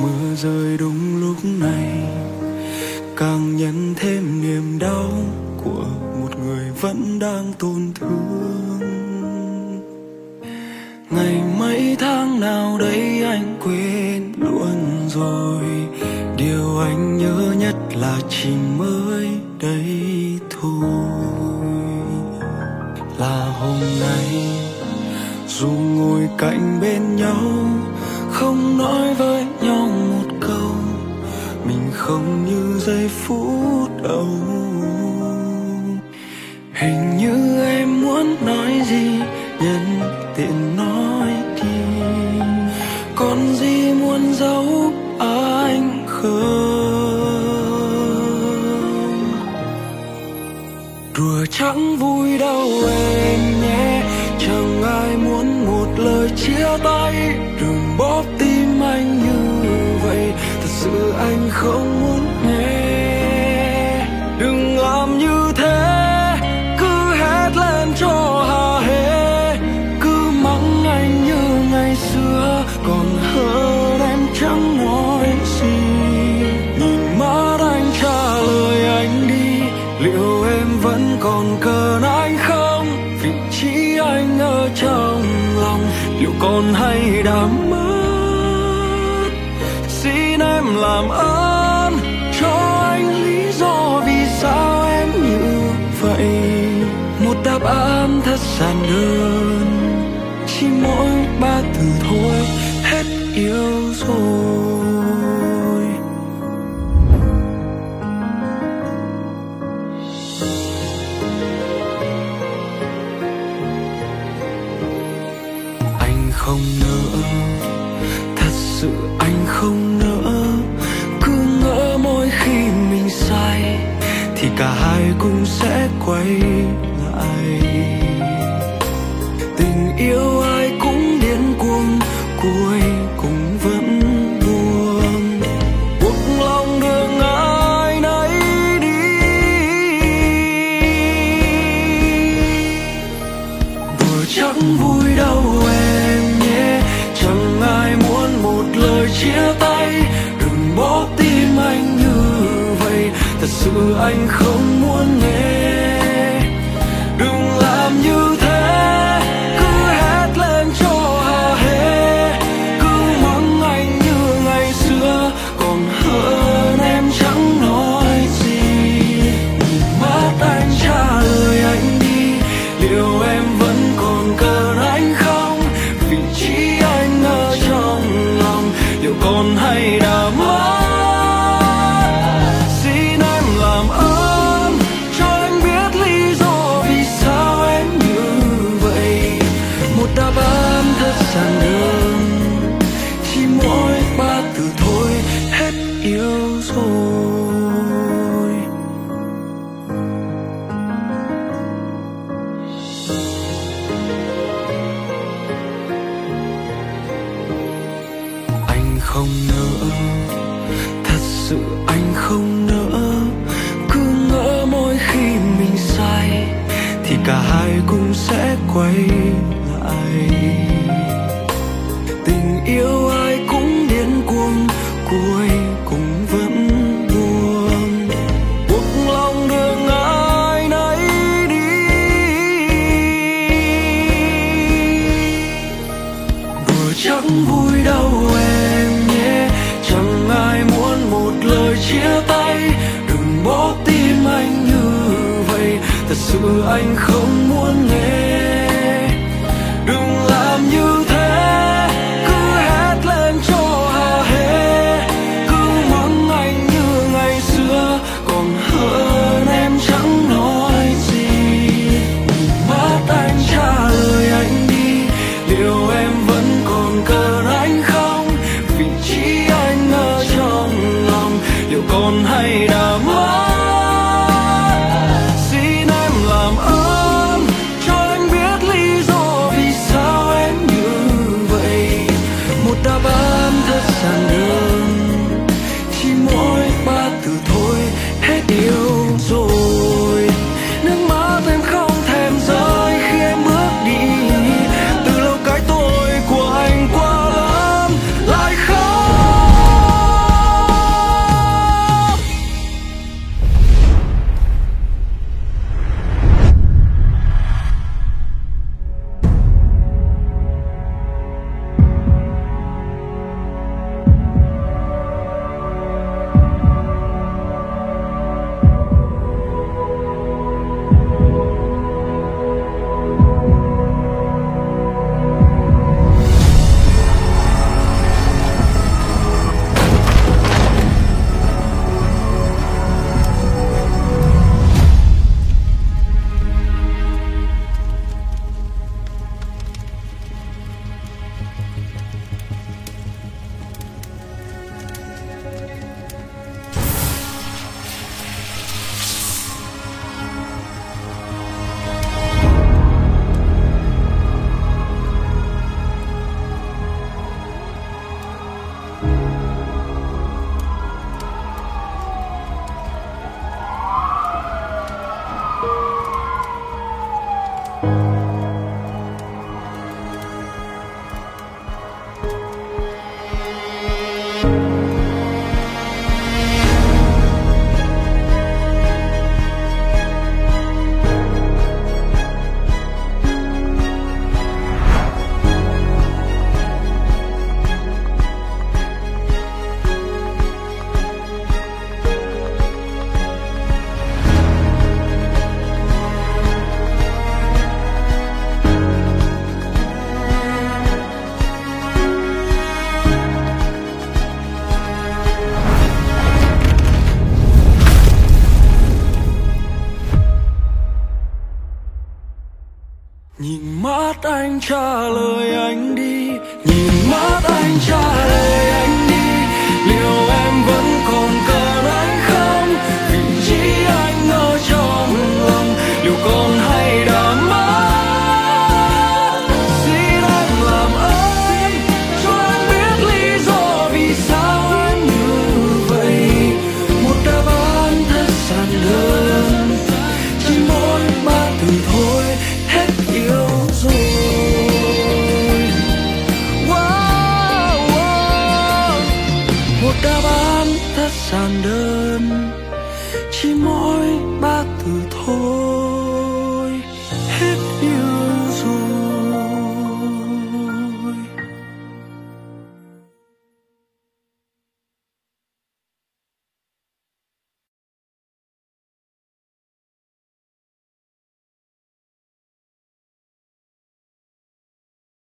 mưa rơi đúng lúc này, càng nhân thêm niềm đau của một người vẫn đang tổn thương. Ngày mấy tháng nào đấy anh quên luôn rồi, điều anh nhớ nhất là chỉ mới đây thôi. Là hôm nay, dù ngồi cạnh bên nhau, không nói với không như giây phút đầu. Hình như em muốn nói gì, nhân tiện nói đi còn gì muốn giấu anh không đùa chẳng vui đâu em. Còn cần anh không? Vị trí anh ở trong lòng, liệu còn hay đã mất xin em làm ơn, cho anh lý do vì sao em như vậy. Một đáp án thật giản đơn, chỉ mỗi ba từ thôi, hết yêu rồi. Không nỡ. Thật sự anh không nỡ. Cứ ngỡ mỗi khi mình sai thì cả hai cũng sẽ quay lại. Sự anh không muốn nghe rồi. Anh không nỡ, thật sự anh không nỡ. Cứ ngỡ mỗi khi mình sai thì cả hai cũng sẽ quay lại. Thật sự anh không muốn nghe. nhìn mắt anh trả lời anh đi. Nhìn mắt anh trả lời anh giản đơn chỉ mỗi ba từ thôi.